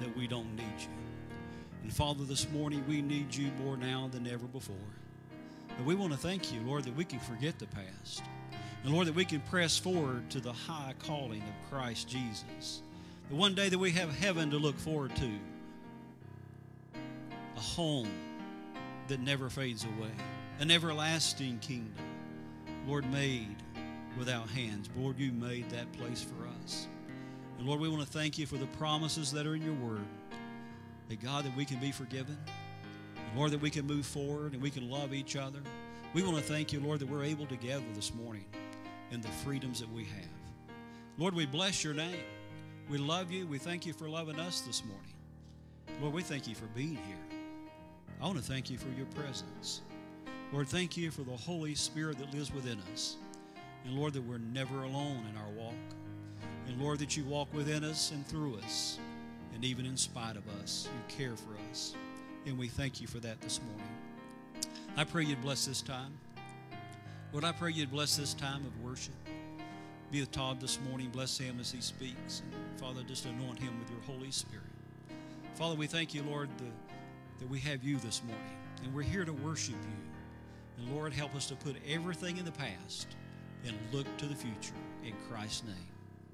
that we don't need you. And Father, this morning we need you more now than ever before. But we want to thank you, Lord, that we can forget the past. And Lord, that we can press forward to the high calling of Christ Jesus. The one day that we have heaven to look forward to. A home that never fades away. An everlasting kingdom. Lord, made without hands. Lord, you made that place for us. And Lord, we want to thank you for the promises that are in your word. That God, that we can be forgiven. And Lord, that we can move forward and we can love each other. We want to thank you, Lord, that we're able to gather this morning in the freedoms that we have. Lord, we bless your name. We love you. We thank you for loving us this morning. Lord, we thank you for being here. I want to thank you for your presence. Lord, thank you for the Holy Spirit that lives within us. And Lord, that we're never alone in our walk. And Lord, that you walk within us and through us. And even in spite of us, you care for us. And we thank you for that this morning. I pray you'd bless this time. Lord, I pray you'd bless this time of worship. Be with Todd this morning. Bless him as he speaks. And Father, just anoint him with your Holy Spirit. Father, we thank you, Lord, the, that we have you this morning. And we're here to worship you. And Lord, help us to put everything in the past and look to the future. In Christ's name,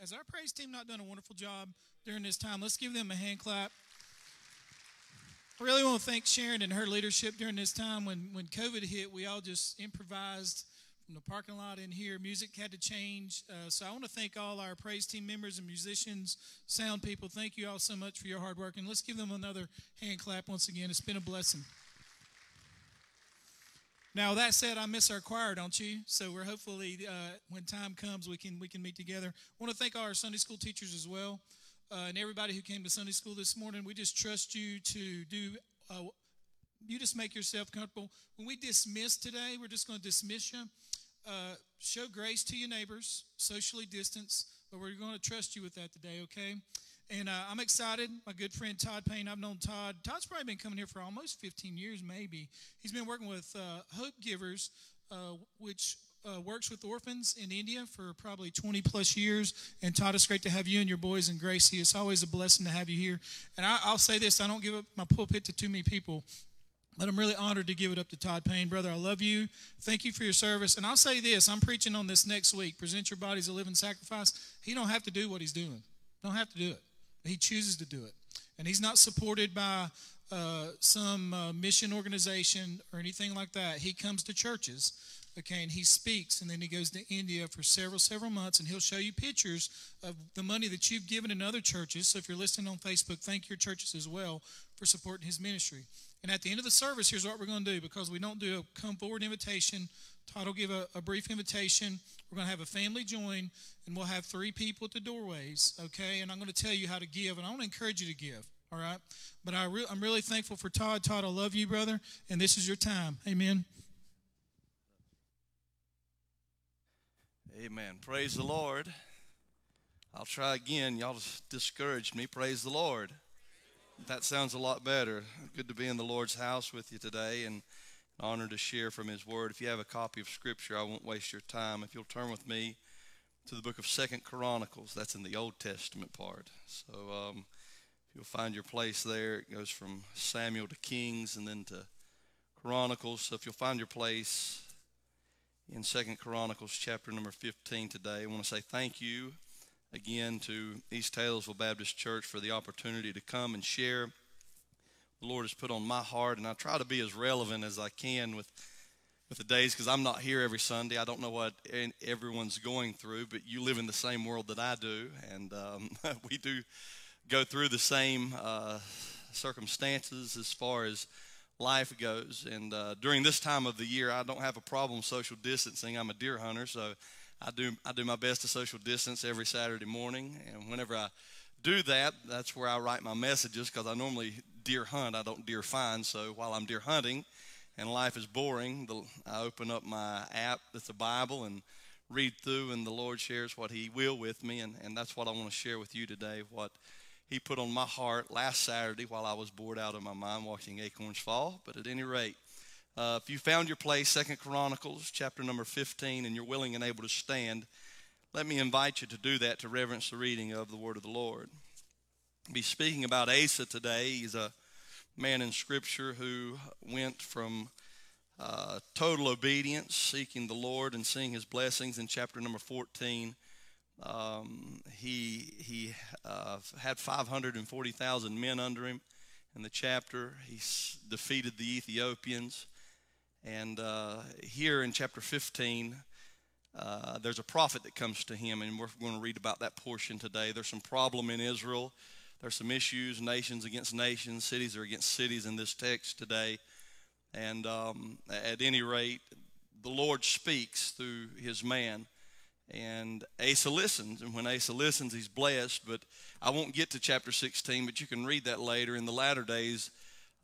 Has our praise team not done a wonderful job during this time? Let's give them a hand clap. I really want to thank Sharon and her leadership during this time when, when COVID hit. We all just improvised from the parking lot in here. Music had to change. Uh, so I want to thank all our praise team members and musicians, sound people. Thank you all so much for your hard work. And let's give them another hand clap once again. It's been a blessing. Now that said, I miss our choir, don't you? So we're hopefully uh, when time comes, we can we can meet together. I want to thank all our Sunday school teachers as well, uh, and everybody who came to Sunday school this morning. We just trust you to do. Uh, you just make yourself comfortable. When we dismiss today, we're just going to dismiss you. Uh, show grace to your neighbors, socially distance, but we're going to trust you with that today. Okay. And uh, I'm excited. My good friend Todd Payne, I've known Todd. Todd's probably been coming here for almost 15 years, maybe. He's been working with uh, Hope Givers, uh, which uh, works with orphans in India for probably 20 plus years. And Todd, it's great to have you and your boys in Gracie. It's always a blessing to have you here. And I, I'll say this I don't give up my pulpit to too many people. But I'm really honored to give it up to Todd Payne. Brother, I love you. Thank you for your service. And I'll say this I'm preaching on this next week. Present your bodies a living sacrifice. He don't have to do what he's doing. Don't have to do it. He chooses to do it. And he's not supported by uh, some uh, mission organization or anything like that. He comes to churches, okay, and he speaks, and then he goes to India for several, several months, and he'll show you pictures of the money that you've given in other churches. So if you're listening on Facebook, thank your churches as well for supporting his ministry. And at the end of the service, here's what we're going to do because we don't do a come forward invitation. Todd will give a, a brief invitation. We're going to have a family join, and we'll have three people at the doorways, okay? And I'm going to tell you how to give, and I want to encourage you to give, all right? But I re- I'm really thankful for Todd. Todd, I love you, brother, and this is your time. Amen. Amen. Praise the Lord. I'll try again. Y'all discouraged me. Praise the Lord. That sounds a lot better. Good to be in the Lord's house with you today and honored to share from His Word. If you have a copy of Scripture, I won't waste your time. If you'll turn with me to the book of Second Chronicles, that's in the Old Testament part. So um, you'll find your place there. It goes from Samuel to Kings and then to Chronicles. So if you'll find your place in Second Chronicles chapter number 15 today, I want to say thank you again to East Taylorsville Baptist Church for the opportunity to come and share. The Lord has put on my heart, and I try to be as relevant as I can with with the days because I'm not here every Sunday. I don't know what everyone's going through, but you live in the same world that I do, and um, we do go through the same uh, circumstances as far as life goes. And uh, during this time of the year, I don't have a problem social distancing. I'm a deer hunter, so I do I do my best to social distance every Saturday morning, and whenever I do that, that's where I write my messages because I normally deer hunt. I don't deer find. So while I'm deer hunting, and life is boring, the, I open up my app that's the Bible and read through, and the Lord shares what He will with me, and, and that's what I want to share with you today. What He put on my heart last Saturday while I was bored out of my mind watching Acorns Fall. But at any rate, uh, if you found your place, Second Chronicles, chapter number 15, and you're willing and able to stand, let me invite you to do that to reverence the reading of the Word of the Lord. I'll be speaking about Asa today. He's a man in Scripture who went from uh, total obedience, seeking the Lord and seeing His blessings in chapter number 14. Um, he he uh, had 540,000 men under him in the chapter. He defeated the Ethiopians. And uh, here in chapter 15, uh, there's a prophet that comes to him, and we're going to read about that portion today. There's some problem in Israel. There's some issues, nations against nations, cities are against cities in this text today. And um, at any rate, the Lord speaks through his man. And Asa listens, and when Asa listens, he's blessed. But I won't get to chapter 16, but you can read that later. In the latter days,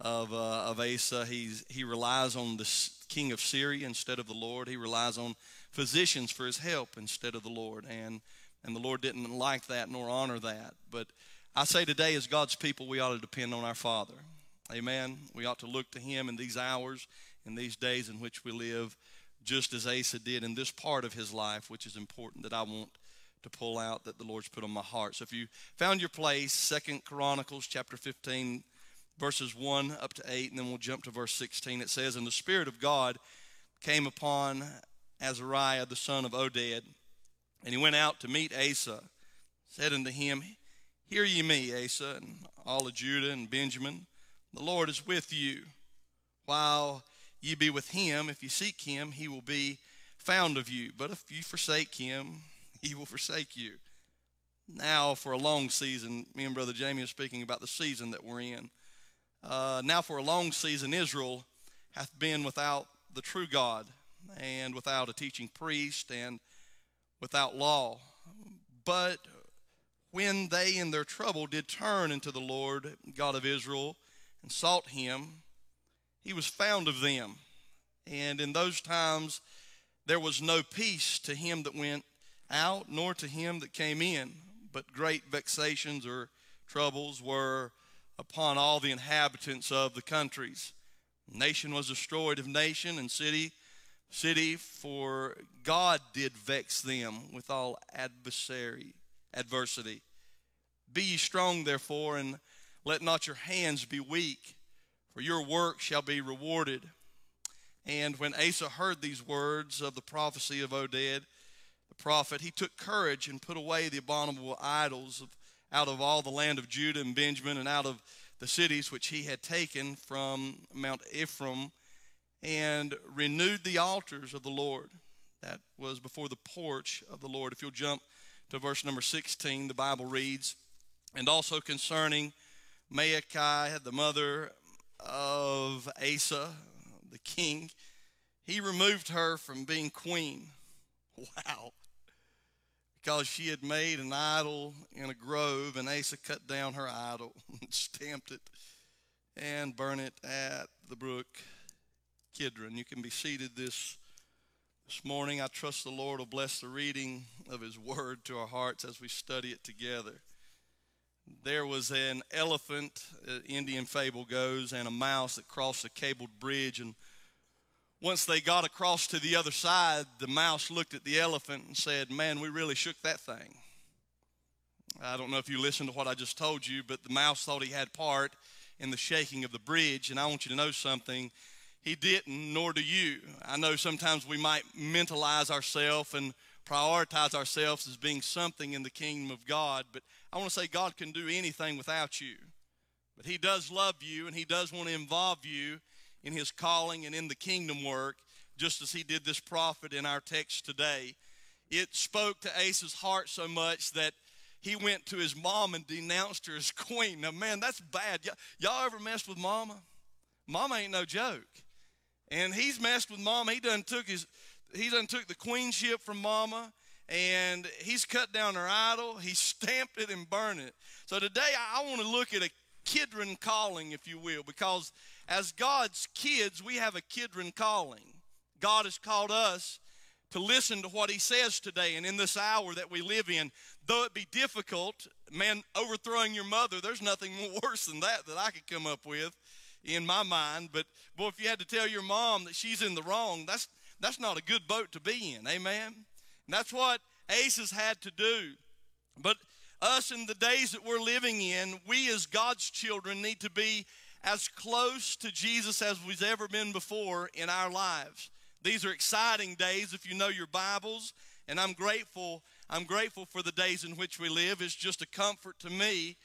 of, uh, of Asa. He's, he relies on the king of Syria instead of the Lord. He relies on physicians for his help instead of the Lord. And, and the Lord didn't like that nor honor that. But I say today, as God's people, we ought to depend on our Father. Amen. We ought to look to Him in these hours, in these days in which we live, just as Asa did in this part of his life, which is important that I want to pull out that the Lord's put on my heart. So if you found your place, Second Chronicles chapter 15 verses 1 up to 8, and then we'll jump to verse 16. It says, And the Spirit of God came upon Azariah, the son of Oded, And he went out to meet Asa, said unto him, Hear ye me, Asa, and all of Judah and Benjamin. The Lord is with you. While ye be with him, if ye seek him, he will be found of you. But if you forsake him, he will forsake you. Now, for a long season, me and Brother Jamie are speaking about the season that we're in. Uh, now, for a long season, Israel hath been without the true God, and without a teaching priest, and without law. But when they in their trouble did turn unto the Lord God of Israel and sought him, he was found of them. And in those times there was no peace to him that went out, nor to him that came in, but great vexations or troubles were upon all the inhabitants of the countries. Nation was destroyed of nation, and city city, for God did vex them with all adversary adversity. Be ye strong, therefore, and let not your hands be weak, for your work shall be rewarded. And when Asa heard these words of the prophecy of Oded, the prophet, he took courage and put away the abominable idols of, out of all the land of Judah and Benjamin and out of the cities which he had taken from Mount Ephraim and renewed the altars of the Lord. That was before the porch of the Lord. If you'll jump to verse number 16, the Bible reads, And also concerning Maacah, the mother of Asa, the king, he removed her from being queen. Wow. Because she had made an idol in a grove, and Asa cut down her idol, stamped it, and burned it at the brook Kidron. You can be seated this this morning. I trust the Lord will bless the reading of His Word to our hearts as we study it together. There was an elephant, uh, Indian fable goes, and a mouse that crossed a cabled bridge. And once they got across to the other side, the mouse looked at the elephant and said, Man, we really shook that thing. I don't know if you listened to what I just told you, but the mouse thought he had part in the shaking of the bridge. And I want you to know something he didn't, nor do you. I know sometimes we might mentalize ourselves and prioritize ourselves as being something in the kingdom of God, but I want to say God can do anything without you. But He does love you and He does want to involve you in His calling and in the kingdom work, just as He did this prophet in our text today. It spoke to Asa's heart so much that he went to his mom and denounced her as queen. Now, man, that's bad. Y- y'all ever messed with mama? Mama ain't no joke. And he's messed with mama. He done took his he done took the queenship from mama and he's cut down her idol. He stamped it and burned it. So today I, want to look at a Kidron calling, if you will, because as God's kids, we have a Kidron calling. God has called us to listen to what He says today and in this hour that we live in. Though it be difficult, man, overthrowing your mother, there's nothing worse than that that I could come up with in my mind. But boy, if you had to tell your mom that she's in the wrong, that's that's not a good boat to be in. Amen. And that's what Asa's had to do. But us in the days that we're living in, we as God's children need to be as close to Jesus as we've ever been before in our lives. These are exciting days if you know your Bibles, and I'm grateful. I'm grateful for the days in which we live. It's just a comfort to me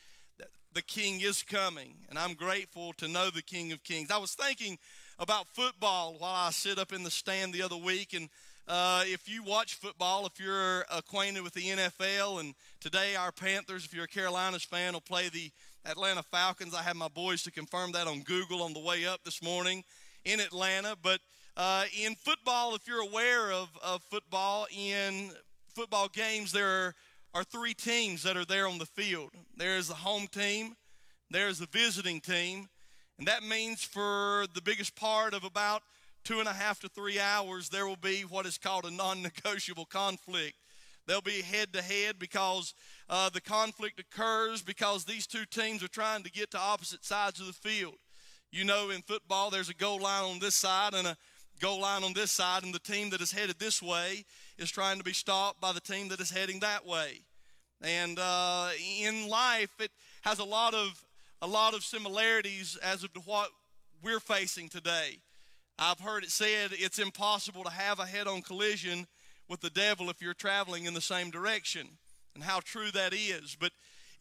the King is coming, and I'm grateful to know the King of Kings. I was thinking about football while I sit up in the stand the other week, and uh, if you watch football, if you're acquainted with the NFL, and today our Panthers, if you're a Carolinas fan, will play the Atlanta Falcons. I had my boys to confirm that on Google on the way up this morning in Atlanta. But uh, in football, if you're aware of, of football, in football games, there are are three teams that are there on the field there is the home team, there is the visiting team, and that means for the biggest part of about two and a half to three hours, there will be what is called a non negotiable conflict. They'll be head to head because uh, the conflict occurs because these two teams are trying to get to opposite sides of the field. You know, in football, there's a goal line on this side and a goal line on this side, and the team that is headed this way is trying to be stopped by the team that is heading that way. And uh, in life, it has a lot of a lot of similarities as of to what we're facing today. I've heard it said it's impossible to have a head-on collision with the devil if you're traveling in the same direction, and how true that is. But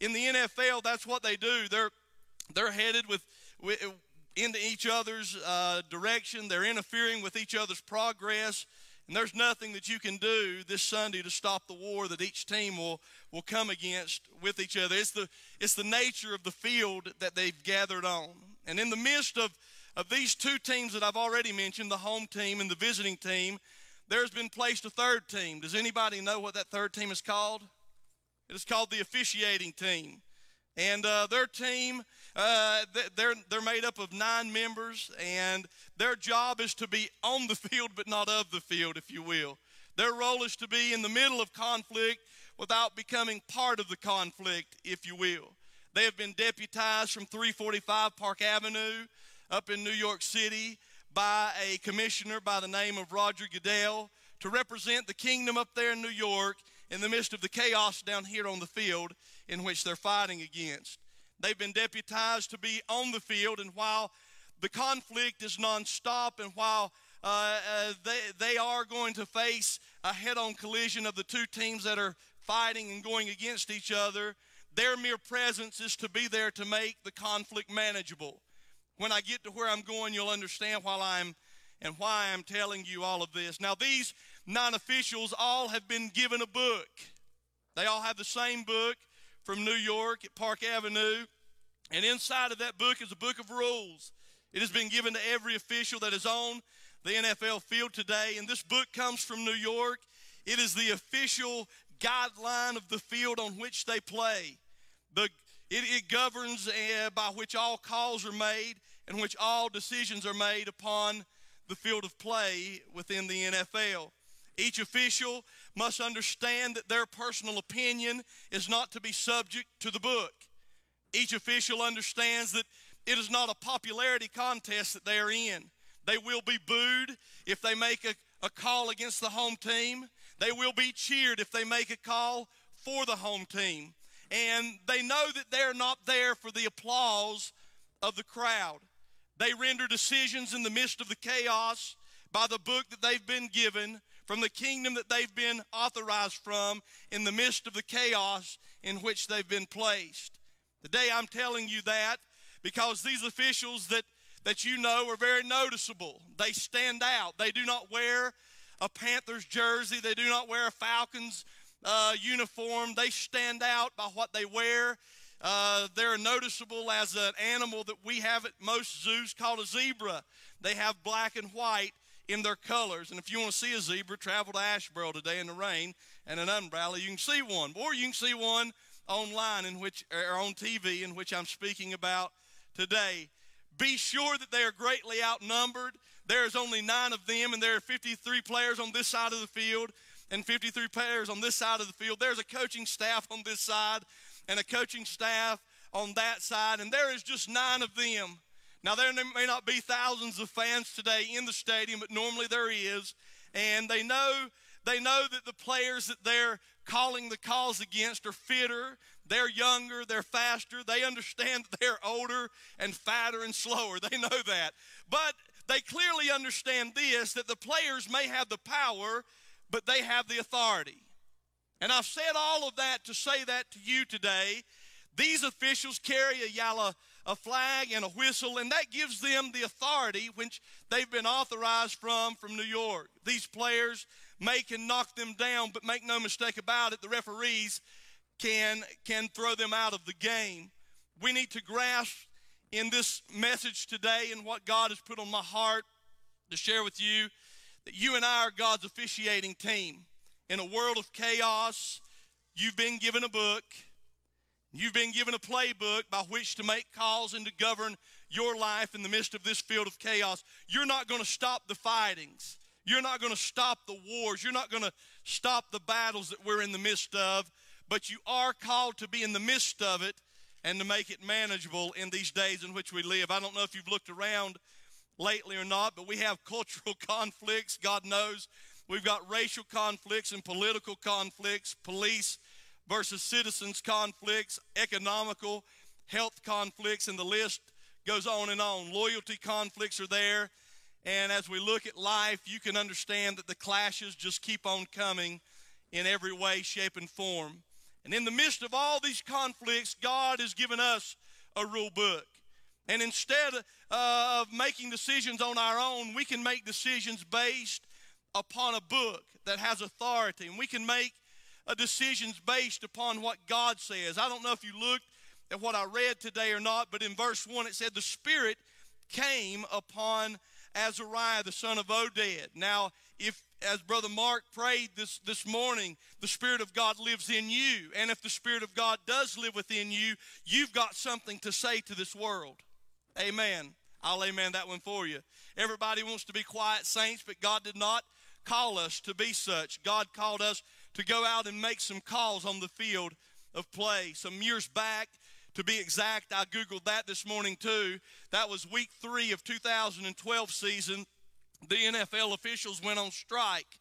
in the NFL, that's what they do. They're they're headed with, with into each other's uh, direction. They're interfering with each other's progress. And there's nothing that you can do this Sunday to stop the war that each team will, will come against with each other. It's the, it's the nature of the field that they've gathered on. And in the midst of, of these two teams that I've already mentioned, the home team and the visiting team, there's been placed a third team. Does anybody know what that third team is called? It is called the officiating team. And uh, their team, uh, they're, they're made up of nine members, and their job is to be on the field, but not of the field, if you will. Their role is to be in the middle of conflict without becoming part of the conflict, if you will. They have been deputized from 345 Park Avenue up in New York City by a commissioner by the name of Roger Goodell to represent the kingdom up there in New York in the midst of the chaos down here on the field in which they're fighting against. They've been deputized to be on the field, and while the conflict is nonstop, and while uh, uh, they, they are going to face a head on collision of the two teams that are fighting and going against each other, their mere presence is to be there to make the conflict manageable. When I get to where I'm going, you'll understand while I'm and why I'm telling you all of this. Now, these nine officials all have been given a book. They all have the same book from New York at Park Avenue. And inside of that book is a book of rules. It has been given to every official that is on the NFL field today. And this book comes from New York. It is the official guideline of the field on which they play. The, it, it governs uh, by which all calls are made and which all decisions are made upon the field of play within the NFL. Each official must understand that their personal opinion is not to be subject to the book. Each official understands that it is not a popularity contest that they are in. They will be booed if they make a, a call against the home team. They will be cheered if they make a call for the home team. And they know that they're not there for the applause of the crowd. They render decisions in the midst of the chaos by the book that they've been given from the kingdom that they've been authorized from in the midst of the chaos in which they've been placed. Today I'm telling you that because these officials that, that you know are very noticeable. They stand out. They do not wear a Panthers jersey, they do not wear a Falcons uh, uniform. They stand out by what they wear. Uh, they're noticeable as an animal that we have at most zoos called a zebra. They have black and white in their colors. And if you want to see a zebra, travel to Asheboro today in the rain and an umbrella. You can see one, or you can see one online in which or on TV in which I'm speaking about today. Be sure that they are greatly outnumbered. There's only nine of them, and there are 53 players on this side of the field and 53 players on this side of the field. There's a coaching staff on this side and a coaching staff on that side, and there is just nine of them. Now, there may not be thousands of fans today in the stadium, but normally there is. And they know, they know that the players that they're calling the calls against are fitter, they're younger, they're faster, they understand that they're older and fatter and slower. They know that. But they clearly understand this that the players may have the power, but they have the authority. And I've said all of that to say that to you today. These officials carry a yellow a flag and a whistle, and that gives them the authority which they've been authorized from from New York. These players may can knock them down, but make no mistake about it, the referees can can throw them out of the game. We need to grasp in this message today and what God has put on my heart to share with you that you and I are God's officiating team. In a world of chaos, you've been given a book You've been given a playbook by which to make calls and to govern your life in the midst of this field of chaos. You're not going to stop the fightings. You're not going to stop the wars. You're not going to stop the battles that we're in the midst of, but you are called to be in the midst of it and to make it manageable in these days in which we live. I don't know if you've looked around lately or not, but we have cultural conflicts, God knows. We've got racial conflicts and political conflicts, police versus citizens conflicts, economical, health conflicts, and the list goes on and on. Loyalty conflicts are there. And as we look at life, you can understand that the clashes just keep on coming in every way, shape, and form. And in the midst of all these conflicts, God has given us a rule book. And instead of making decisions on our own, we can make decisions based upon a book that has authority. And we can make uh, decisions based upon what God says. I don't know if you looked at what I read today or not, but in verse 1 it said, The Spirit came upon Azariah, the son of Oded. Now, if as Brother Mark prayed this, this morning, the Spirit of God lives in you. And if the Spirit of God does live within you, you've got something to say to this world. Amen. I'll amen that one for you. Everybody wants to be quiet saints, but God did not call us to be such. God called us to go out and make some calls on the field of play. Some years back, to be exact, I Googled that this morning too. That was week three of 2012 season. The NFL officials went on strike.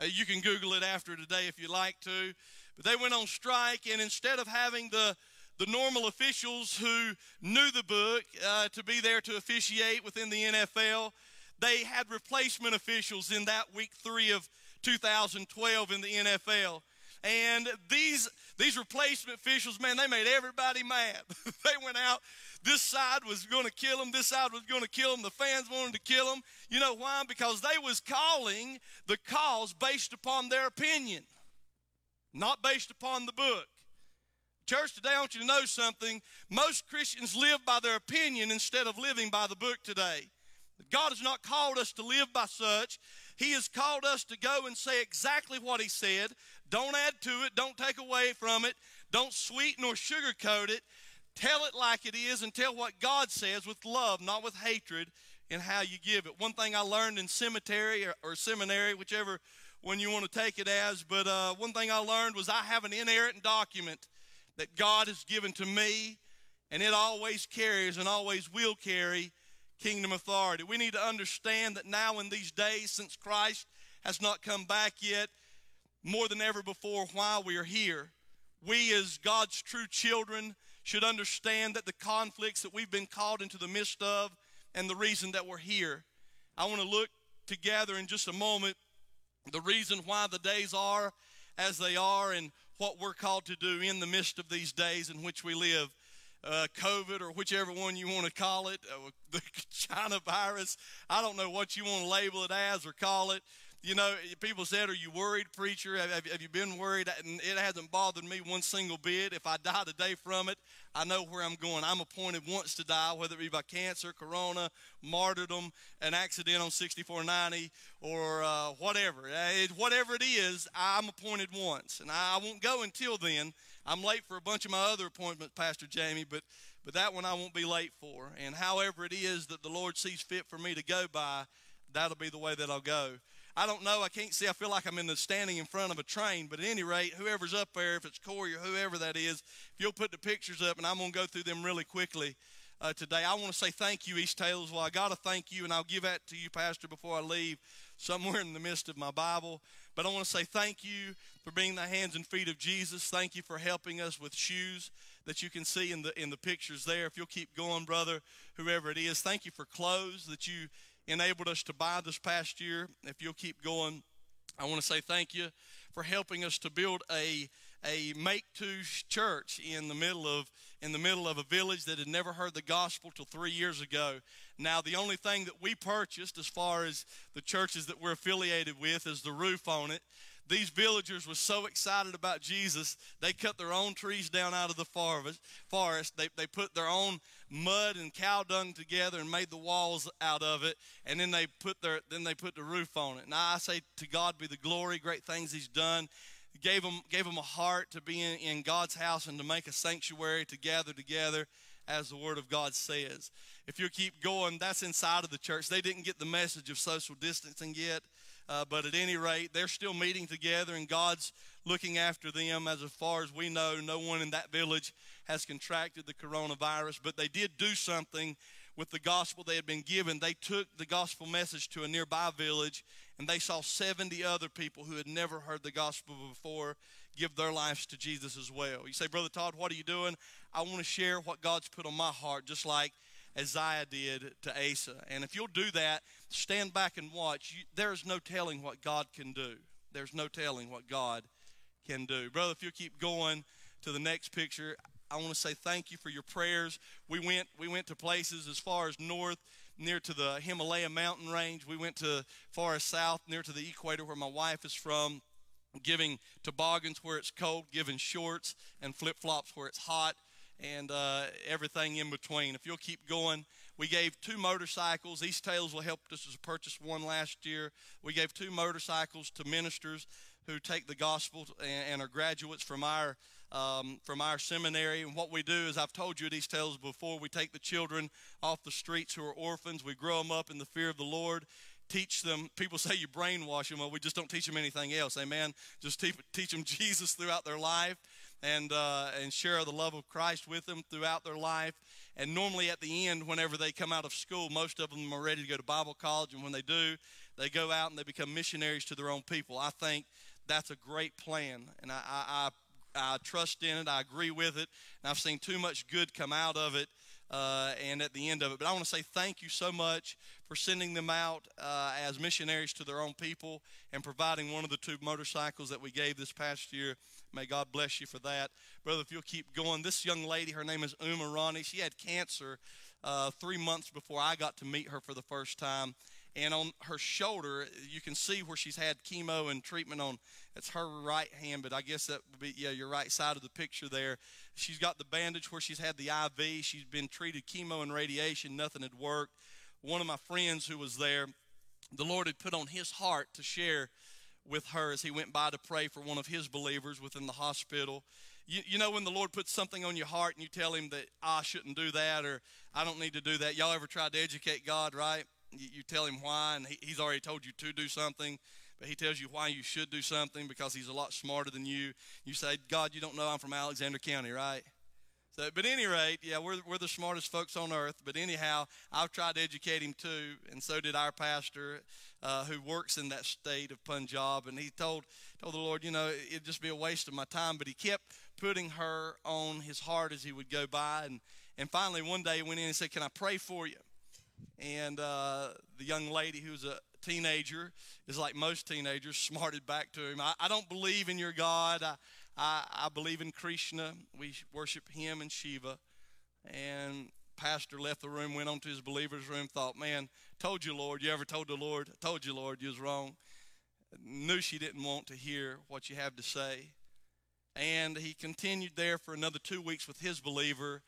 Uh, you can Google it after today if you like to. But they went on strike, and instead of having the the normal officials who knew the book uh, to be there to officiate within the NFL, they had replacement officials in that week three of 2012 in the NFL. And these these replacement officials, man, they made everybody mad. they went out. This side was going to kill them. This side was going to kill them. The fans wanted to kill them. You know why? Because they was calling the calls based upon their opinion, not based upon the book. Church, today I want you to know something. Most Christians live by their opinion instead of living by the book today. God has not called us to live by such. He has called us to go and say exactly what He said. Don't add to it, don't take away from it, don't sweeten or sugarcoat it. Tell it like it is and tell what God says with love, not with hatred, in how you give it. One thing I learned in cemetery or, or seminary, whichever one you want to take it as, but uh, one thing I learned was I have an inerrant document that God has given to me, and it always carries and always will carry kingdom authority. We need to understand that now, in these days, since Christ has not come back yet, more than ever before, while we are here, we as God's true children should understand that the conflicts that we've been called into the midst of and the reason that we're here. I want to look together in just a moment the reason why the days are as they are and what we're called to do in the midst of these days in which we live uh, COVID or whichever one you want to call it, uh, the China virus. I don't know what you want to label it as or call it. You know, people said, Are you worried, preacher? Have, have, have, you been worried? And it hasn't bothered me one single bit. If I die today from it, I know where I'm going. I'm appointed once to die, whether it be by cancer, corona, martyrdom, an accident on 6490, or uh, whatever. It, whatever it is, I'm appointed once. And I won't go until then. I'm late for a bunch of my other appointments, Pastor Jamie, but but that one I won't be late for. And however it is that the Lord sees fit for me to go by, that'll be the way that I'll go. I don't know. I can't see. I feel like I'm in the standing in front of a train. But at any rate, whoever's up there, if it's Corey or whoever that is, if you'll put the pictures up, and I'm going to go through them really quickly uh, today. I want to say thank you, East Taylorsville. I got to thank you, and I'll give that to you, Pastor, before I leave, somewhere in the midst of my Bible. But I want to say thank you for being the hands and feet of Jesus. Thank you for helping us with shoes that you can see in the in the pictures there. If you'll keep going, brother, whoever it is, thank you for clothes that you enabled us to buy this past year. If you'll keep going, I want to say thank you for helping us to build a a make to church in the middle of in the middle of a village that had never heard the gospel till three years ago. Now the only thing that we purchased as far as the churches that we're affiliated with is the roof on it these villagers were so excited about Jesus, they cut their own trees down out of the forest. They, they put their own mud and cow dung together and made the walls out of it, and then they put their then they put the roof on it. Now I say to God be the glory, great things He's done. Gave them gave them a heart to be in, in God's house and to make a sanctuary to gather together, as the Word of God says. If you keep going, that's inside of the church. They didn't get the message of social distancing yet. Uh, but at any rate, they're still meeting together, and God's looking after them. As far as we know, no one in that village has contracted the coronavirus, but they did do something with the gospel they had been given. They took the gospel message to a nearby village, and they saw 70 other people who had never heard the gospel before give their lives to Jesus as well. You say, Brother Todd, what are you doing? I want to share what God's put on my heart, just like Azariah did to Asa. And if you'll do that, stand back and watch. You, there's no telling what God can do. There's no telling what God can do. Brother, if you'll keep going to the next picture, I want to say thank you for your prayers. We went we went to places as far as north near to the Himalaya mountain range. We went to far as south near to the equator where my wife is from, giving toboggans where it's cold, giving shorts and flip-flops where it's hot and uh, everything in between. If you'll keep going, we gave two motorcycles. East Taylorsville help us purchase one last year. We gave two motorcycles to ministers who take the gospel and, are graduates from our um, from our seminary. And what we do is, I've told you these tales before. We take the children off the streets who are orphans. We grow them up in the fear of the Lord. Teach them. People say you brainwash them. Well, we just don't teach them anything else. Amen. Just teach them Jesus throughout their life and uh, and share the love of Christ with them throughout their life. And normally at the end, whenever they come out of school, most of them are ready to go to Bible college. And when they do, they go out and they become missionaries to their own people. I think that's a great plan, and I, I, I, I trust in it. I agree with it, and I've seen too much good come out of it. Uh, and at the end of it. But I want to say thank you so much for sending them out uh, as missionaries to their own people and providing one of the two motorcycles that we gave this past year. May God bless you for that. Brother, if you'll keep going, this young lady, her name is Uma Rani. She had cancer uh, three months before I got to meet her for the first time and on her shoulder you can see where she's had chemo and treatment on it's her right hand but i guess that would be yeah your right side of the picture there. She's got the bandage where she's had the iv she's been treated chemo and radiation. Nothing had worked. One of my friends who was there the lord had put on his heart to share with her as he went by to pray for one of his believers within the hospital. You, you know when the lord puts something on your heart and you tell him that i shouldn't do that or i don't need to do that. Y'all ever tried to educate god right? You, you tell him why, and he, he's already told you to do something, but he tells you why you should do something because he's a lot smarter than you. You say, God, you don't know I'm from Alexander County, right? So, but any rate, yeah, we're, we're the smartest folks on earth. But anyhow, I've tried to educate him too, and so did our pastor, uh, who works in that state of Punjab. And he told told the Lord, you know, it'd just be a waste of my time. But he kept putting her on his heart as he would go by. And and finally, one day he went in and said, "Can I pray for you?" and uh, the young lady who's a teenager is like most teenagers, smarted back to him. I, I don't believe in your God. I, I, I believe in Krishna. We worship him and Shiva. And pastor left the room, went on to his believer's room, thought, man, told you, Lord. You ever told the Lord? I told you, Lord, you was wrong. Knew she didn't want to hear what you have to say. And he continued there for another two weeks with his believer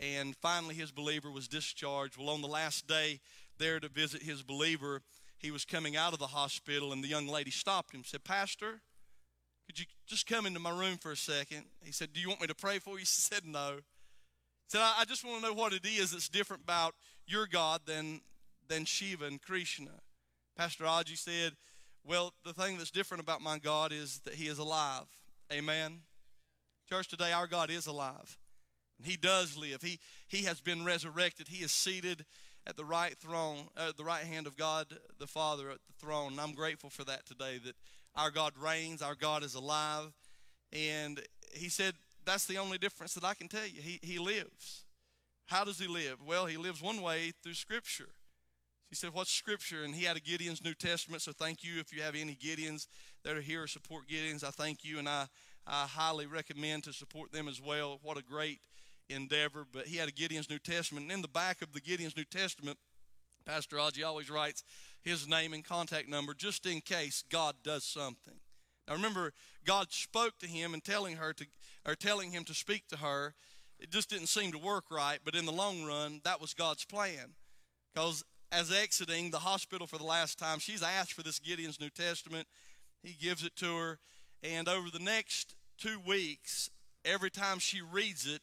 and finally his believer was discharged. Well, on the last day there to visit his believer, he was coming out of the hospital, and the young lady stopped him, said, Pastor, could you just come into my room for a second? He said, Do you want me to pray for you? She said, No. He said, I, just want to know what it is that's different about your God than, than Shiva and Krishna. Pastor Aji said, Well, the thing that's different about my God is that he is alive. Amen. Church, today our God is alive. And He does live. He, he has been resurrected. He is seated at the right throne, uh, the right hand of God the Father at the throne. And I'm grateful for that today, that our God reigns, our God is alive. And he said, that's the only difference that I can tell you. He, he lives. How does he live? Well, he lives one way through Scripture. He said, What's Scripture? And he had a Gideon's New Testament, so thank you if you have any Gideons that are here or support Gideons. I thank you, and I, I highly recommend to support them as well. What a great endeavor, but he had a Gideon's New Testament. And in the back of the Gideon's New Testament, Pastor Aji always writes his name and contact number just in case God does something. Now remember, God spoke to him and telling her to, or telling him to speak to her. It just didn't seem to work right, but in the long run, that was God's plan. Because as exiting the hospital for the last time, she's asked for this Gideon's New Testament. He gives it to her, and over the next two weeks, every time she reads it,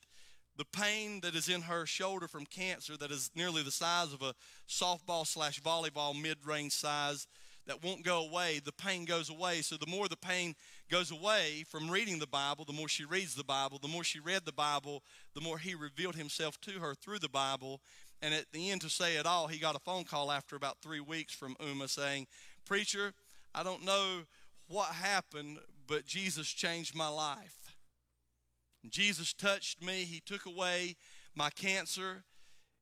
the pain that is in her shoulder from cancer that is nearly the size of a softball slash volleyball mid-range size that won't go away the pain goes away. So the more the pain goes away from reading the bible the more she reads the bible the more she read the bible the more he revealed himself to her through the bible. And at the end to say it all he got a phone call after about three weeks from uma saying preacher i don't know what happened but jesus changed my life Jesus touched me. He took away my cancer.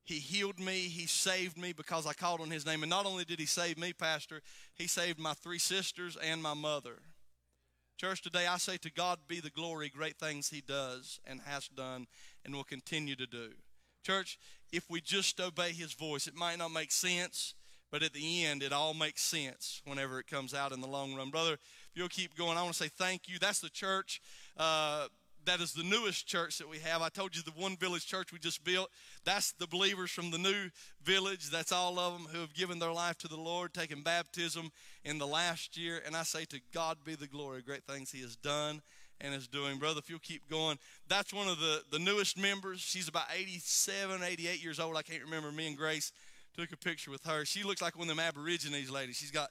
He healed me. He saved me because I called on His name. And not only did He save me, Pastor, He saved my three sisters and my mother. Church, today I say to God be the glory, great things He does and has done and will continue to do. Church, if we just obey His voice, it might not make sense, but at the end, it all makes sense whenever it comes out in the long run. Brother, if you'll keep going, I want to say thank you. That's the church. Uh, that is the newest church that we have. I told you the one village church we just built. That's the believers from the new village. That's all of them who have given their life to the Lord, taken baptism in the last year. And I say to God be the glory, great things He has done and is doing. Brother, if you'll keep going, that's one of the, the newest members. She's about 87, 88 years old. I can't remember. Me and Grace took a picture with her. She looks like one of them Aborigines ladies. She's got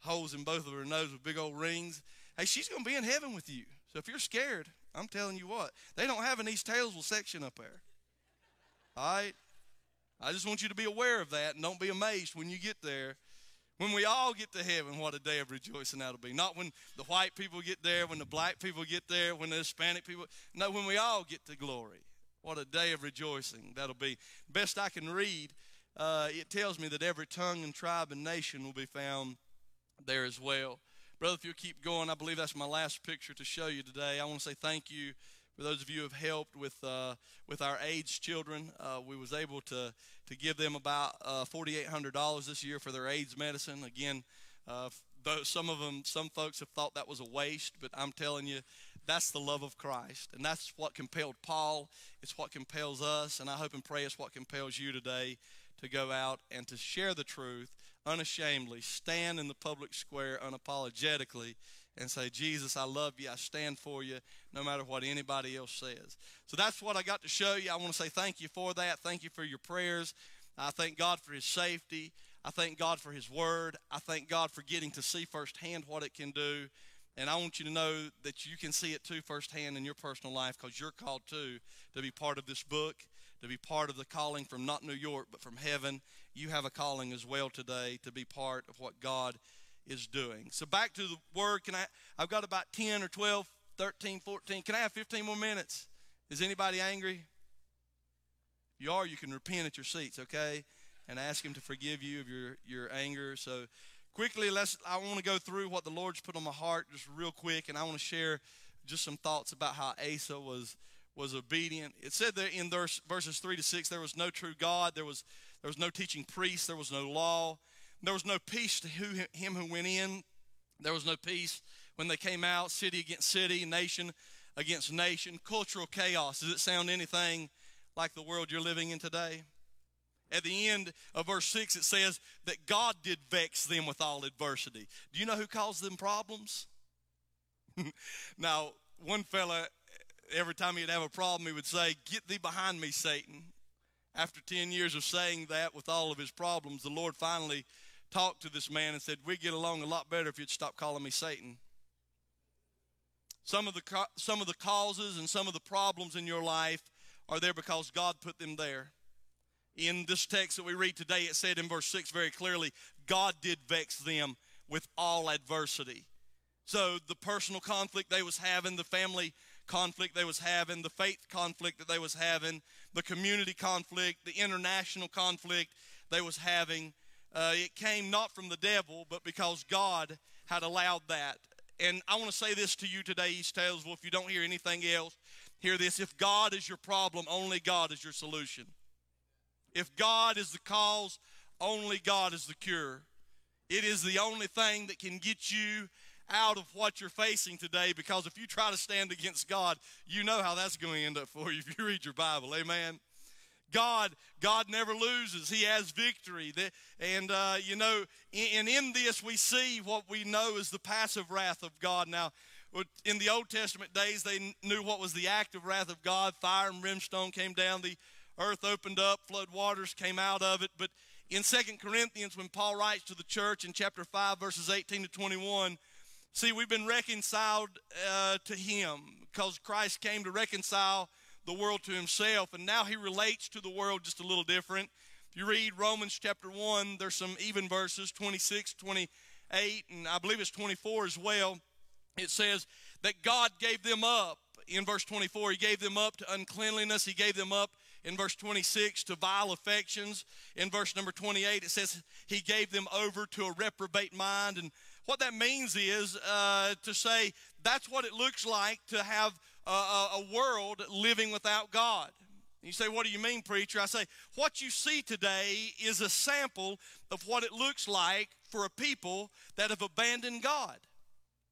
holes in both of her nose with big old rings. Hey, she's going to be in heaven with you. So if you're scared, I'm telling you what, they don't have an East Taylorsville section up there. All right? I just want you to be aware of that and don't be amazed when you get there. When we all get to heaven, what a day of rejoicing that'll be. Not when the white people get there, when the black people get there, when the Hispanic people. No, when we all get to glory. What a day of rejoicing that'll be. Best I can read, uh, it tells me that every tongue and tribe and nation will be found there as well. Brother, if you'll keep going, I believe that's my last picture to show you today. I want to say thank you for those of you who have helped with uh, with our AIDS children. Uh, we was able to to give them about uh, forty eight hundred dollars this year for their AIDS medicine. Again, uh, though some of them, some folks have thought that was a waste, but I'm telling you, that's the love of Christ, and that's what compelled Paul. It's what compels us, and I hope and pray it's what compels you today to go out and to share the truth unashamedly, stand in the public square unapologetically, and say, Jesus, I love you. I stand for you no matter what anybody else says. So that's what I got to show you. I want to say thank you for that. Thank you for your prayers. I thank God for His safety. I thank God for His word. I thank God for getting to see firsthand what it can do. And I want you to know that you can see it too firsthand in your personal life because you're called too to be part of this book, to be part of the calling from not New York, but from heaven. You have a calling as well today to be part of what God is doing. So back to the word. Can I I've got about 10 or 12, 13, 14. Can I have 15 more minutes? Is anybody angry? If you are, you can repent at your seats, okay? And ask him to forgive you of your, your anger. So quickly, let's I want to go through what the Lord's put on my heart just real quick, and I want to share just some thoughts about how Asa was was obedient. It said that in verse, verses three to six, there was no true God, there was there was no teaching priest, there was no law, there was no peace to who, him who went in. There was no peace when they came out, city against city, nation against nation, cultural chaos. Does it sound anything like the world you're living in today? At the end of verse 6, it says that God did vex them with all adversity. Do you know who caused them problems? now, one fella, every time he'd have a problem, he would say, Get thee behind me, Satan. After 10 years of saying that with all of his problems, the Lord finally talked to this man and said, We'd get along a lot better if you'd stop calling me Satan. Some of, the, some of the causes and some of the problems in your life are there because God put them there. In this text that we read today, it said in verse 6 very clearly, God did vex them with all adversity. So the personal conflict they was having, the family conflict they was having, the faith conflict that they was having, the community conflict, the international conflict they was having, uh, it came not from the devil, but because God had allowed that. And I want to say this to you today, East Taylorsville, if you don't hear anything else, hear this. If God is your problem, only God is your solution. If God is the cause, only God is the cure. It is the only thing that can get you out of what you're facing today because if you try to stand against God, you know how that's going to end up for you if you read your Bible. Amen. God, God never loses. He has victory. And, uh, you know, and in this we see what we know is the passive wrath of God. Now, in the Old Testament days, they knew what was the active wrath of God. Fire and brimstone came down, the earth opened up, flood waters came out of it. But in Second Corinthians, when Paul writes to the church in chapter 5, verses 18 to 21, see, we've been reconciled uh, to him because Christ came to reconcile the world to himself, and now he relates to the world just a little different. If you read Romans chapter 1, there's some even verses 26, 28, and I believe it's 24 as well. It says that God gave them up. In verse 24, he gave them up to uncleanliness, he gave them up in verse 26 to vile affections. In verse number 28, it says he gave them over to a reprobate mind. And what that means is uh, to say that's what it looks like to have a, a, a world living without God. You say, What do you mean, preacher? I say, What you see today is a sample of what it looks like for a people that have abandoned God.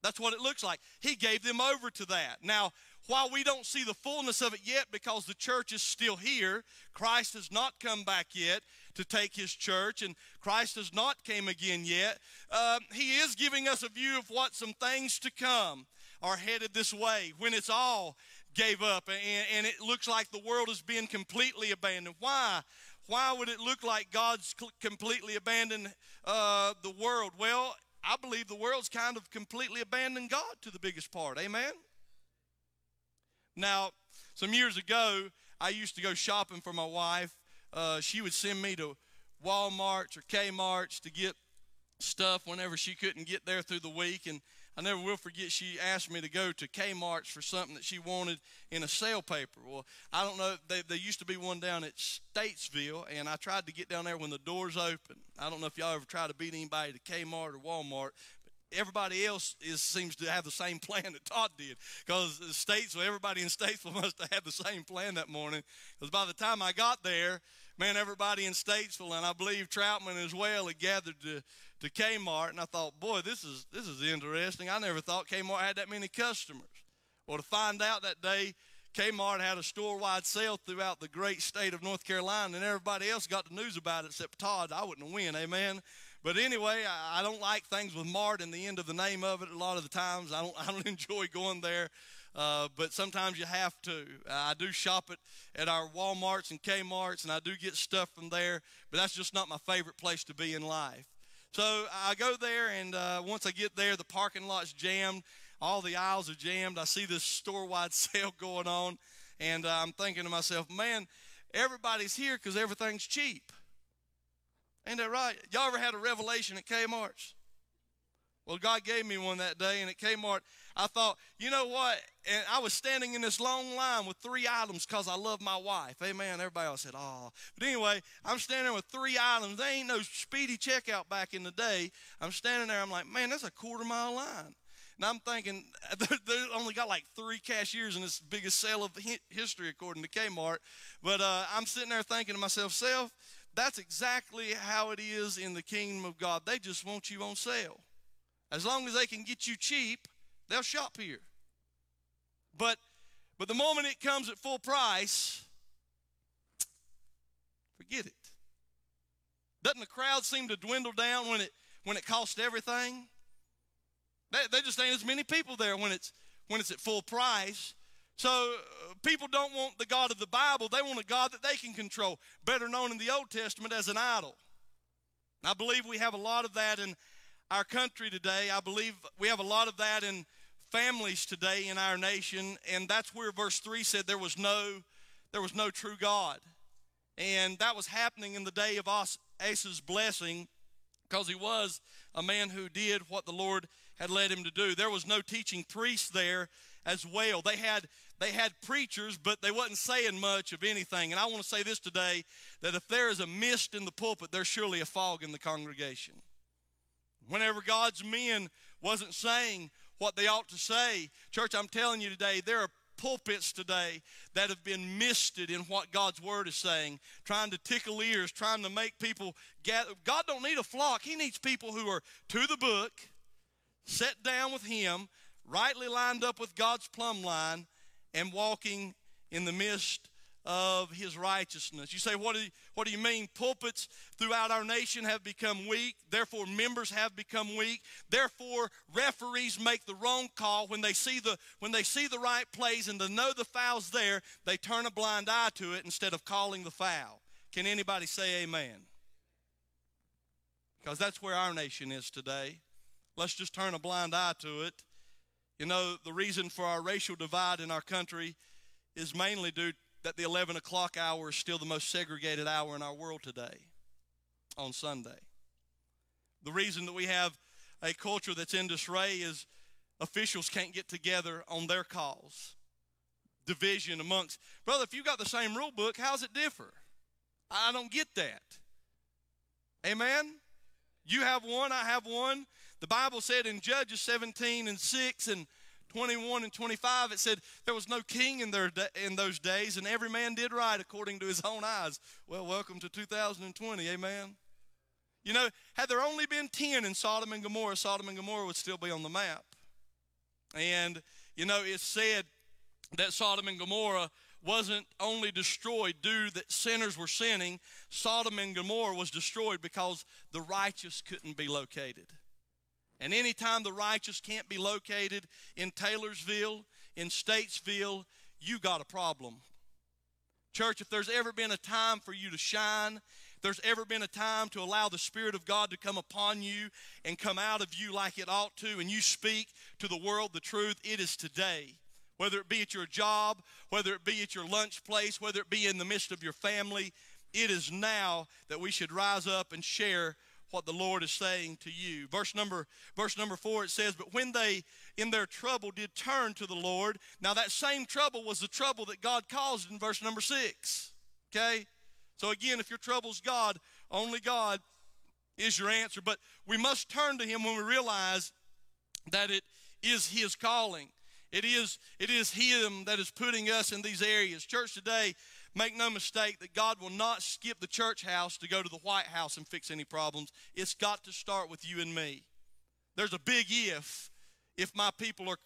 That's what it looks like. He gave them over to that. Now, while we don't see the fullness of it yet because the church is still here, Christ has not come back yet to take his church, and Christ has not came again yet. Uh, he is giving us a view of what some things to come are headed this way when it's all gave up and, and it looks like the world is being completely abandoned. Why? Why would it look like God's completely abandoned uh, the world? Well, I believe the world's kind of completely abandoned God to the biggest part. Amen? Now, some years ago, I used to go shopping for my wife. Uh, she would send me to Walmart's or Kmart's to get stuff whenever she couldn't get there through the week. And I never will forget she asked me to go to Kmart's for something that she wanted in a sale paper. Well, I don't know. They, there used to be one down at Statesville, and I tried to get down there when the doors open. I don't know if y'all ever tried to beat anybody to Kmart or Walmart, everybody else is seems to have the same plan that Todd did. Because Statesville, everybody in Statesville must have had the same plan that morning. Because by the time I got there, man, everybody in Statesville and I believe Troutman as well had gathered to, to Kmart, and I thought, boy, this is this is interesting. I never thought Kmart had that many customers. Well, to find out that day, Kmart had a store-wide sale throughout the great state of North Carolina, and everybody else got the news about it except Todd. I wouldn't win, amen. But anyway, I, don't like things with Mart in the end of the name of it. A lot of the times, I don't I don't enjoy going there. Uh, but sometimes you have to. I do shop at, at our Walmarts and Kmarts, and I do get stuff from there, but that's just not my favorite place to be in life. So I go there, and uh, once I get there, the parking lot's jammed. All the aisles are jammed. I see this store wide sale going on, and uh, I'm thinking to myself, man, everybody's here because everything's cheap. Ain't that right? Y'all ever had a revelation at Kmart's? Well, God gave me one that day, and at Kmart, I thought, you know what? And I was standing in this long line with three items because I love my wife. Amen. Everybody else said, oh. But anyway, I'm standing with three items. There ain't no speedy checkout back in the day. I'm standing there. I'm like, man, that's a quarter mile line. And I'm thinking, they only got like three cashiers in this biggest sale of history, according to Kmart. But uh, I'm sitting there thinking to myself, self, that's exactly how it is in the kingdom of God. They just want you on sale. As long as they can get you cheap, they'll shop here. But but the moment it comes at full price, forget it. Doesn't the crowd seem to dwindle down when it when it costs everything? They, they just ain't as many people there when it's when it's at full price. So uh, people don't want the God of the Bible. They want a God that they can control, better known in the Old Testament as an idol. I believe we have a lot of that in our country today. I believe we have a lot of that in families today in our nation, and that's where verse 3 said there was no there was no true God. And that was happening in the day of Asa's blessing because he was a man who did what the Lord had led him to do. There was no teaching priests there as well. They had they had preachers, but they wasn't saying much of anything. And I want to say this today that if there is a mist in the pulpit, there's surely a fog in the congregation. Whenever God's men wasn't saying what they ought to say, church, I'm telling you today, there are pulpits today that have been misted in what God's word is saying, trying to tickle ears, trying to make people gather. God don't need a flock. He needs people who are to the book, set down with him, rightly lined up with God's plumb line, and walking in the midst of his righteousness. You say, what do you, what do you mean? Pulpits throughout our nation have become weak. Therefore, members have become weak. Therefore, referees make the wrong call when they see the when they see the right plays and they know the foul's there. They turn a blind eye to it instead of calling the foul. Can anybody say Amen? Because that's where our nation is today. Let's just turn a blind eye to it. You know, the reason for our racial divide in our country is mainly due that the 11 o'clock hour is still the most segregated hour in our world today on Sunday. The reason that we have a culture that's in disarray is officials can't get together on their cause. division amongst. Brother, if you got the same rule book, how's it differ? I don't get that. Amen? You have one, I have one. The Bible said in Judges 17 and 6 and 21 and 25, it said there was no king in, their, in those days, and every man did right according to his own eyes. Well, welcome to 2020, amen? You know, had there only been 10 in Sodom and Gomorrah, Sodom and Gomorrah would still be on the map. And, you know, it's said that Sodom and Gomorrah wasn't only destroyed due that sinners were sinning, Sodom and Gomorrah was destroyed because the righteous couldn't be located. And anytime the righteous can't be located in Taylorsville, in Statesville, you got a problem. Church, if there's ever been a time for you to shine, if there's ever been a time to allow the Spirit of God to come upon you and come out of you like it ought to, and you speak to the world the truth, it is today whether it be at your job, whether it be at your lunch place, whether it be in the midst of your family, it is now that we should rise up and share what the Lord is saying to you. Verse number verse number 4 it says, "But when they in their trouble did turn to the Lord." Now that same trouble was the trouble that God caused in verse number 6. Okay? So again, if your trouble's God, only God is your answer, but we must turn to him when we realize that it is his calling. It is, it is Him that is putting us in these areas. Church today, make no mistake that God will not skip the church house to go to the White House and fix any problems. It's got to start with you and me. There's a big if, if my people are,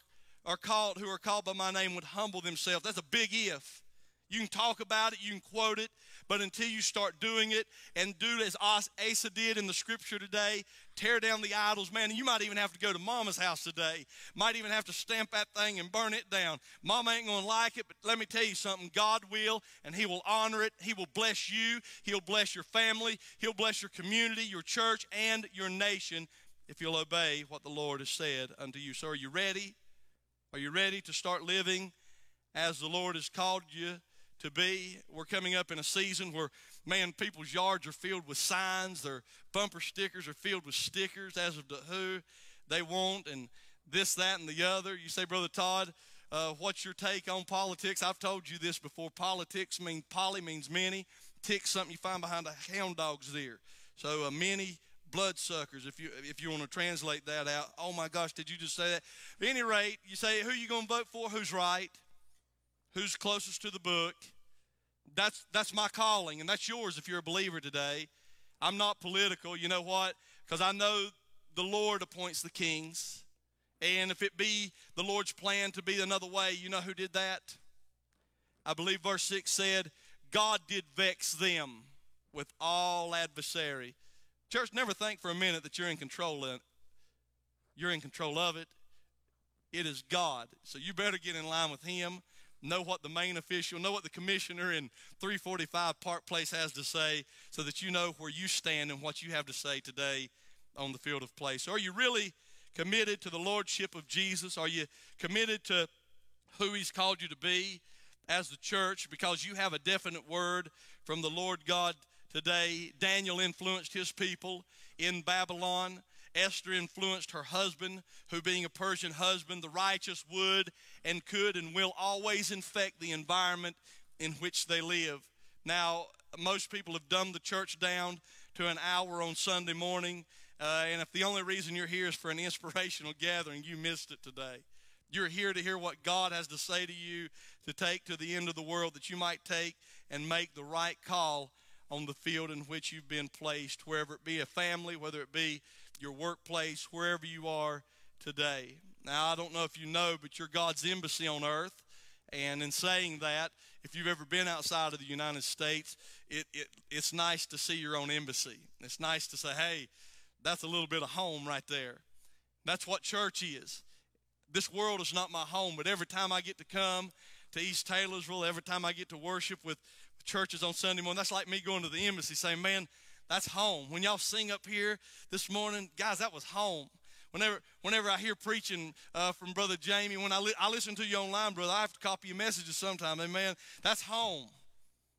are called, who are called by my name, would humble themselves. That's a big if. You can talk about it, you can quote it, but until you start doing it and do as Asa did in the scripture today, tear down the idols, man, you might even have to go to mama's house today. Might even have to stamp that thing and burn it down. Mama ain't going to like it, but let me tell you something God will, and He will honor it. He will bless you, He'll bless your family, He'll bless your community, your church, and your nation if you'll obey what the Lord has said unto you. So, are you ready? Are you ready to start living as the Lord has called you to be. We're coming up in a season where, man, people's yards are filled with signs. Their bumper stickers are filled with stickers as of to who they want and this, that, and the other. You say, Brother Todd, uh, what's your take on politics? I've told you this before. Politics mean poly means many. Tick something you find behind a hound dog's ear. So uh, many bloodsuckers, if you if you want to translate that out. Oh my gosh, did you just say that? At any rate, you say who you to vote for? Who's right? Who's closest to the book. That's, that's my calling, and that's yours if you're a believer today. I'm not political. You know what? Because I know the Lord appoints the kings. And if it be the Lord's plan to be another way, you know who did that? I believe verse 6 said, God did vex them with all adversary. Church, never think for a minute that you're in control of it. You're in control of it. It is God. So you better get in line with Him know what the main official, know what the commissioner in 345 Park Place has to say so that you know where you stand and what you have to say today on the field of play. So, are you really committed to the lordship of Jesus? Are you committed to who he's called you to be as the church because you have a definite word from the Lord God today? Daniel influenced his people in Babylon. Esther influenced her husband, who, being a Persian husband, the righteous would and could and will always infect the environment in which they live. Now, most people have dumbed the church down to an hour on Sunday morning, uh, and if the only reason you're here is for an inspirational gathering, you missed it today. You're here to hear what God has to say to you to take to the end of the world that you might take and make the right call on the field in which you've been placed, wherever it be a family, whether it be your workplace, wherever you are today. Now, I don't know if you know, but you're God's embassy on earth. And in saying that, if you've ever been outside of the United States, it, it, it's nice to see your own embassy. It's nice to say, hey, that's a little bit of home right there. That's what church is. This world is not my home, but every time I get to come to East Taylorsville, every time I get to worship with churches on Sunday morning, that's like me going to the embassy saying, man, that's home. When y'all sing up here this morning, guys, that was home. Whenever, whenever I hear preaching uh, from Brother Jamie, when I, li- I listen to you online, brother, I have to copy your messages sometime. Amen. That's home.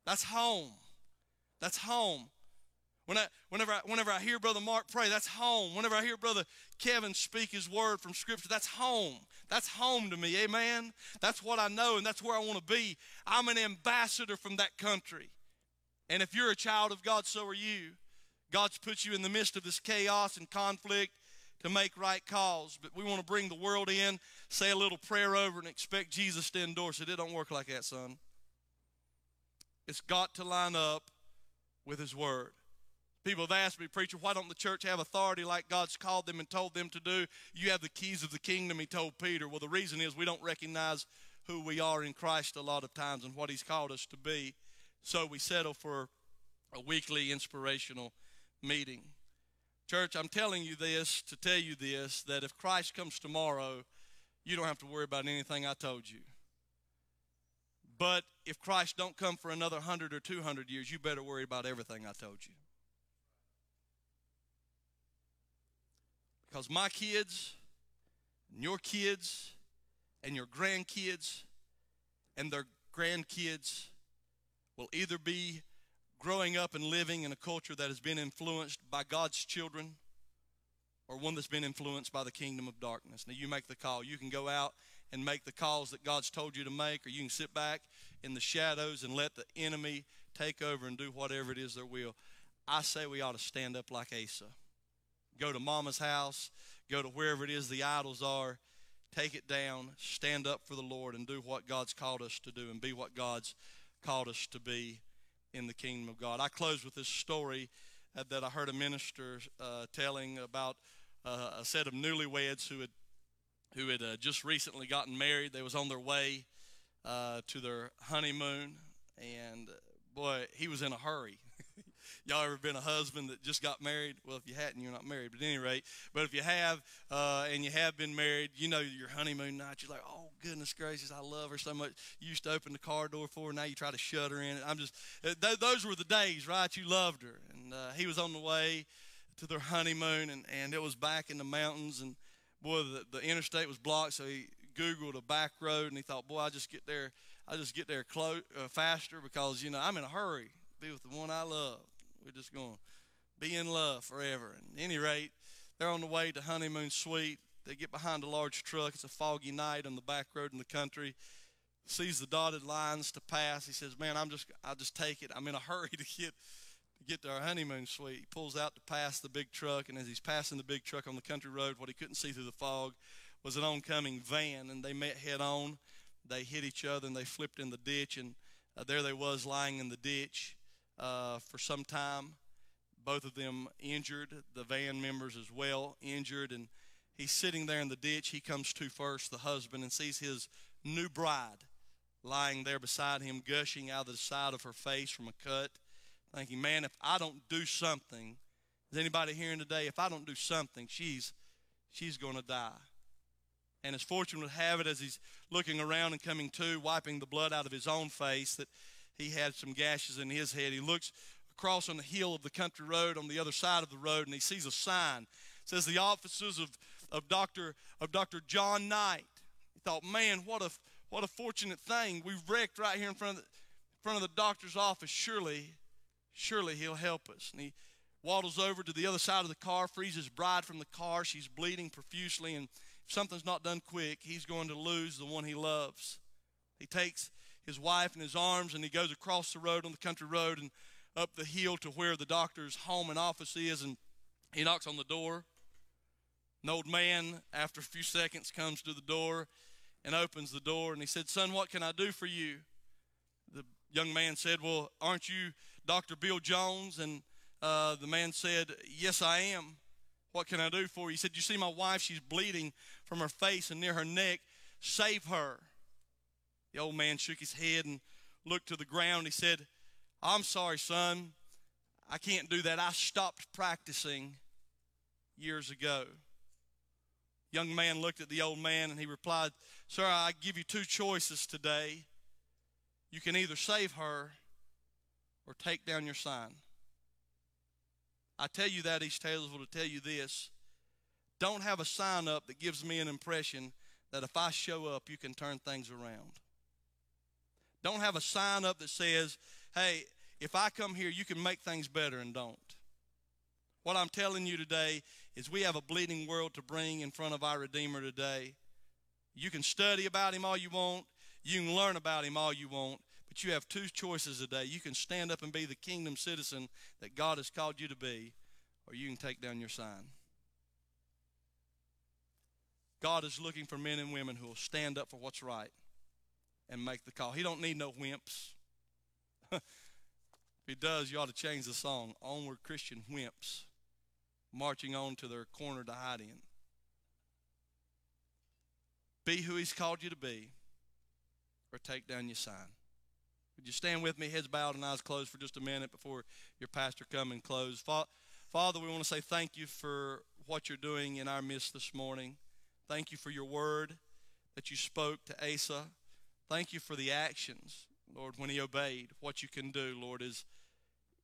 That's home. That's home. When I, whenever, I, whenever I hear Brother Mark pray, that's home. Whenever I hear Brother Kevin speak his word from Scripture, that's home. That's home to me. Amen. That's what I know, and that's where I want to be. I'm an ambassador from that country. And if you're a child of God, so are you. God's put you in the midst of this chaos and conflict to make right calls. But we want to bring the world in, say a little prayer over, and expect Jesus to endorse it. It don't work like that, son. It's got to line up with His Word. People have asked me, Preacher, why don't the church have authority like God's called them and told them to do? You have the keys of the kingdom, he told Peter. Well, the reason is we don't recognize who we are in Christ a lot of times and what he's called us to be. So we settle for a weekly inspirational meeting. Church, I'm telling you this to tell you this that if Christ comes tomorrow, you don't have to worry about anything I told you. But if Christ don't come for another 100 or 200 years, you better worry about everything I told you. Because my kids, and your kids, and your grandkids, and their grandkids will either be growing up and living in a culture that has been influenced by God's children or one that's been influenced by the kingdom of darkness. Now, you make the call. You can go out and make the calls that God's told you to make, or you can sit back in the shadows and let the enemy take over and do whatever it is their will. I say we ought to stand up like Asa go to mama's house, go to wherever it is the idols are, take it down, stand up for the Lord, and do what God's called us to do and be what God's called us to be in the kingdom of God. I close with this story uh, that I heard a minister uh, telling about uh, a set of newlyweds who had who had uh, just recently gotten married. They was on their way uh, to their honeymoon, and uh, boy, he was in a hurry. Y'all ever been a husband that just got married? Well, if you hadn't, you're not married. But at any rate, but if you have and you have been married, you know your honeymoon night. You're like, oh goodness gracious, I love her so much. You used to open the car door for her. Now you try to shut her in. I'm just th- those were the days, right? You loved her, and uh, he was on the way to their honeymoon, and and it was back in the mountains, and boy, the, the interstate was blocked, so he googled a back road, and he thought, boy, I just get there. I just get there close, uh, faster because you know I'm in a hurry. Be with the one I love. We're just going to be in love forever. And at any rate, they're on the way to honeymoon suite. They get behind a large truck. It's a foggy night on the back road in the country. Sees the dotted lines to pass. He says, "Man, I'm just I'll just take it. I'm in a hurry to get to get to our honeymoon suite." He pulls out to pass the big truck, and as he's passing the big truck on the country road, what he couldn't see through the fog was an oncoming van, and they met head on. They hit each other, and they flipped in the ditch, and uh, there they was lying in the ditch uh, for some time. Both of them injured, the van members as well injured, and he's sitting there in the ditch. He comes to first, the husband, and sees his new bride lying there beside him, gushing out of the side of her face from a cut, thinking, Man, if I don't do something, is anybody hearing today? If I don't do something, she's she's going to die. And as fortune would have it, as he's looking around and coming to, wiping the blood out of his own face, that he had some gashes in his head. He looks across on the hill of the country road on the other side of the road and he sees a sign. It says the offices of, of Dr. of Dr. John Knight. He thought, man, what a what a fortunate thing. We wrecked right here in front of the in front of the doctor's office. Surely, surely he'll help us. And he waddles over to the other side of the car, frees his bride from the car. She's bleeding profusely, and if something's not done quick, he's going to lose the one he loves. He takes his wife in his arms and he goes across the road on the country road and up the hill to where the doctor's home and office is and he knocks on the door. An old man, after a few seconds, comes to the door and opens the door and he said, Son, what can I do for you? The young man said, Well, aren't you Dr. Bill Jones? And uh, the man said, Yes, I am. What can I do for you? He said, You see my wife, she's bleeding from her face and near her neck. Save her. The old man shook his head and looked to the ground. He said, I'm sorry, son. I can't do that. I stopped practicing years ago. Young man looked at the old man and he replied, Sir, I give you two choices today. You can either save her or take down your sign. I tell you that, East Taylorsville, to tell you this. Don't have a sign up that gives me an impression that if I show up, you can turn things around. Don't have a sign up that says, hey, if I come here, you can make things better and don't. What I'm telling you today is we have a bleeding world to bring in front of our Redeemer today. You can study about him all you want, you can learn about him all you want, but you have two choices today. You can stand up and be the kingdom citizen that God has called you to be, or you can take down your sign. God is looking for men and women who will stand up for what's right and make the call. He don't need no wimps. if he does, you ought to change the song. Onward Christian wimps marching on to their corner to hide in. Be who he's called you to be or take down your sign. Would you stand with me, heads bowed and eyes closed for just a minute before your pastor come and close? Father, we want to say thank you for what you're doing in our midst this morning. Thank you for your word that you spoke to Asa. Thank you for the actions, Lord, when he obeyed. What you can do, Lord, is,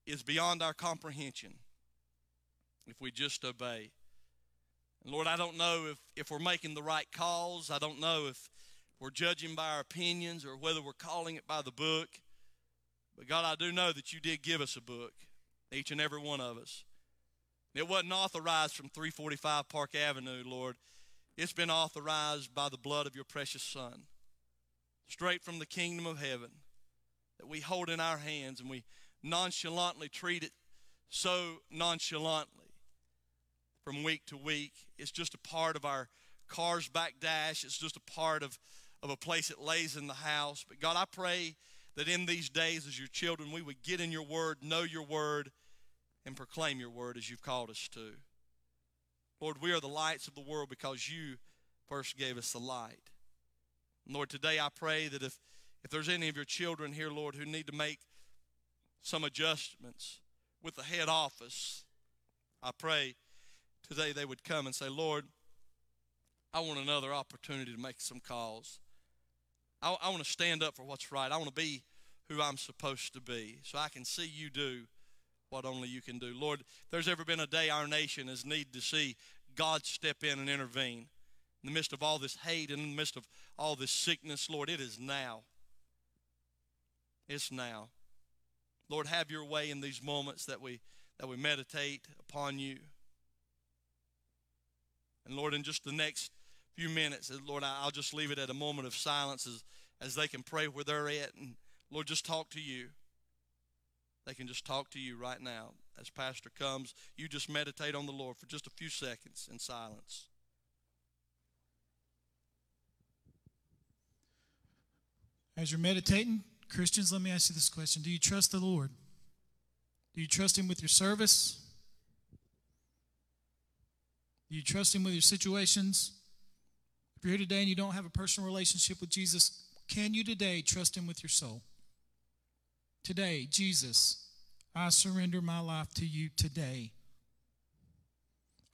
is beyond our comprehension if we just obey. And Lord, I don't know if, if we're making the right calls. I don't know if we're judging by our opinions or whether we're calling it by the book. But God, I do know that you did give us a book, each and every one of us. It wasn't authorized from 345 Park Avenue, Lord. It's been authorized by the blood of your precious Son, straight from the kingdom of heaven, that we hold in our hands and we nonchalantly treat it so nonchalantly from week to week. It's just a part of our car's back dash, it's just a part of, of a place it lays in the house. But God, I pray that in these days as your children, we would get in your word, know your word, and proclaim your word as you've called us to. Lord, we are the lights of the world because you first gave us the light. Lord, today I pray that if, if there's any of your children here, Lord, who need to make some adjustments with the head office, I pray today they would come and say, Lord, I want another opportunity to make some calls. I, I want to stand up for what's right. I want to be who I'm supposed to be so I can see you do what only you can do. Lord, if there's ever been a day our nation has needed to see God step in and intervene in the midst of all this hate and in the midst of all this sickness, Lord, it is now. It's now. Lord, have your way in these moments that we that we meditate upon you. And Lord, in just the next few minutes, uh, Lord, I'll just leave it at a moment of silence as, as they can pray where they're at. And Lord, just talk to you. They can just talk to you right now. As Pastor comes, you just meditate on the Lord for just a few seconds in silence. As you're meditating, Christians, let me ask you this question Do you trust the Lord? Do you trust Him with your service? Do you trust Him with your situations? If you're here today and you don't have a personal relationship with Jesus, can you today trust Him with your soul? Today, Jesus, I surrender my life to you today.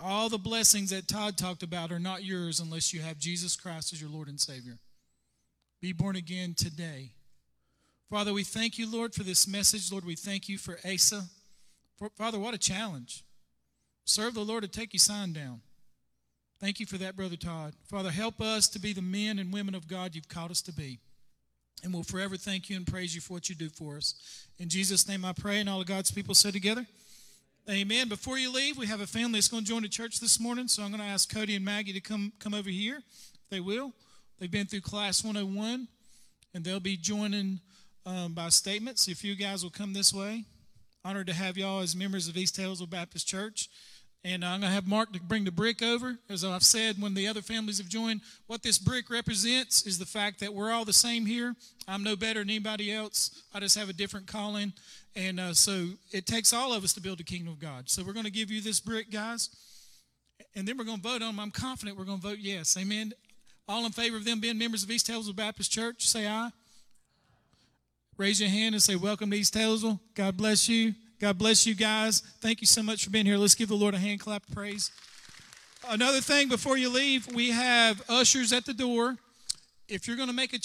All the blessings that Todd talked about are not yours unless you have Jesus Christ as your Lord and Savior. Be born again today. Father, we thank you, Lord, for this message. Lord, we thank you for Asa. For, Father, what a challenge. Serve the Lord to take your sign down. Thank you for that, Brother Todd. Father, help us to be the men and women of God you've called us to be. And we'll forever thank you and praise you for what you do for us. In Jesus' name I pray, and all of God's people say together, Amen. Before you leave, we have a family that's going to join the church this morning, so I'm going to ask Cody and Maggie to come, come over here. They will. They've been through class 101, and they'll be joining um, by statements. If you guys will come this way, honored to have y'all as members of East Tazewell Baptist Church. And I'm going to have Mark to bring the brick over. As I've said, when the other families have joined, what this brick represents is the fact that we're all the same here. I'm no better than anybody else. I just have a different calling. And uh, so it takes all of us to build the kingdom of God. So we're going to give you this brick, guys. And then we're going to vote on them. I'm confident we're going to vote yes. Amen. All in favor of them being members of East Tazewell Baptist Church, say aye. Raise your hand and say, Welcome to East Tazewell. God bless you. God bless you guys. Thank you so much for being here. Let's give the Lord a hand clap of praise. Another thing before you leave, we have ushers at the door. If you're going to make a